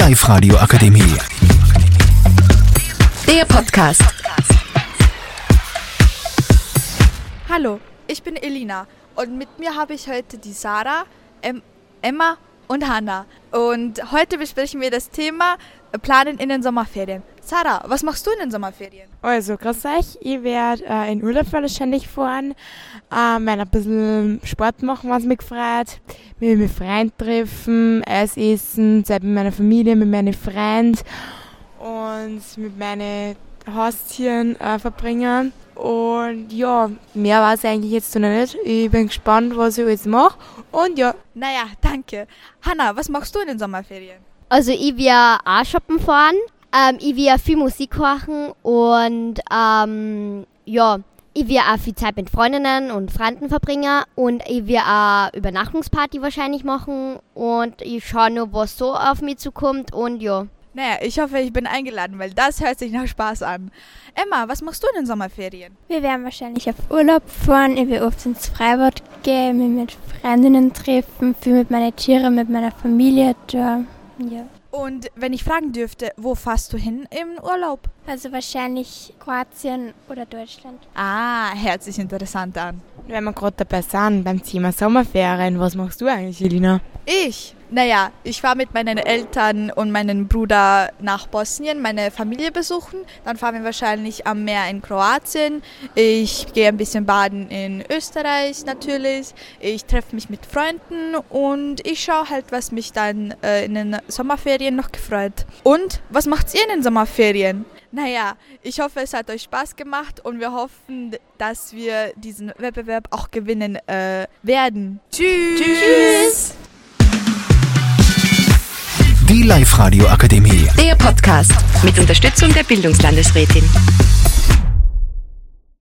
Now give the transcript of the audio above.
Live-Radio Akademie. Der Podcast. Hallo, ich bin Elina und mit mir habe ich heute die Sarah, em Emma und Hanna. Und heute besprechen wir das Thema Planen in den Sommerferien. Sarah, was machst du in den Sommerferien? Also, grüß euch. Ich werde äh, in Urlaub wahrscheinlich fahren, ähm, ein bisschen Sport machen, was mich gefreut, mich mit Freunden treffen, Eis essen, Zeit mit meiner Familie, mit meinen Freunden und mit meinen Haustieren äh, verbringen. Und ja, mehr war es eigentlich jetzt noch nicht. Ich bin gespannt, was ich alles mache. Und ja, Naja, danke. Hanna, was machst du in den Sommerferien? Also ich will auch shoppen fahren, ähm, ich will viel Musik machen und ähm, ja, ich will auch viel Zeit mit Freundinnen und Freunden verbringen und ich will auch Übernachtungsparty wahrscheinlich machen und ich schaue nur, was so auf mich zukommt und ja. Naja, ich hoffe, ich bin eingeladen, weil das hört sich nach Spaß an. Emma, was machst du in den Sommerferien? Wir werden wahrscheinlich auf Urlaub fahren. Ich will oft ins Freibad gehen, mich mit Freundinnen treffen, viel mit meinen Tieren, mit meiner Familie da. Ja. Und wenn ich fragen dürfte, wo fährst du hin im Urlaub? Also wahrscheinlich Kroatien oder Deutschland. Ah, hört sich interessant an. Wenn wir gerade dabei sind, beim Thema Sommerferien, was machst du eigentlich, Elina? Ich? Naja, ich war mit meinen Eltern und meinem Bruder nach Bosnien, meine Familie besuchen. Dann fahren wir wahrscheinlich am Meer in Kroatien. Ich gehe ein bisschen baden in Österreich natürlich. Ich treffe mich mit Freunden und ich schaue halt, was mich dann äh, in den Sommerferien noch gefreut. Und was macht ihr in den Sommerferien? Naja, ich hoffe, es hat euch Spaß gemacht und wir hoffen, dass wir diesen Wettbewerb auch gewinnen äh, werden. Tschüss. Tschüss. Die Live-Radio Akademie. Der Podcast mit Unterstützung der Bildungslandesrätin.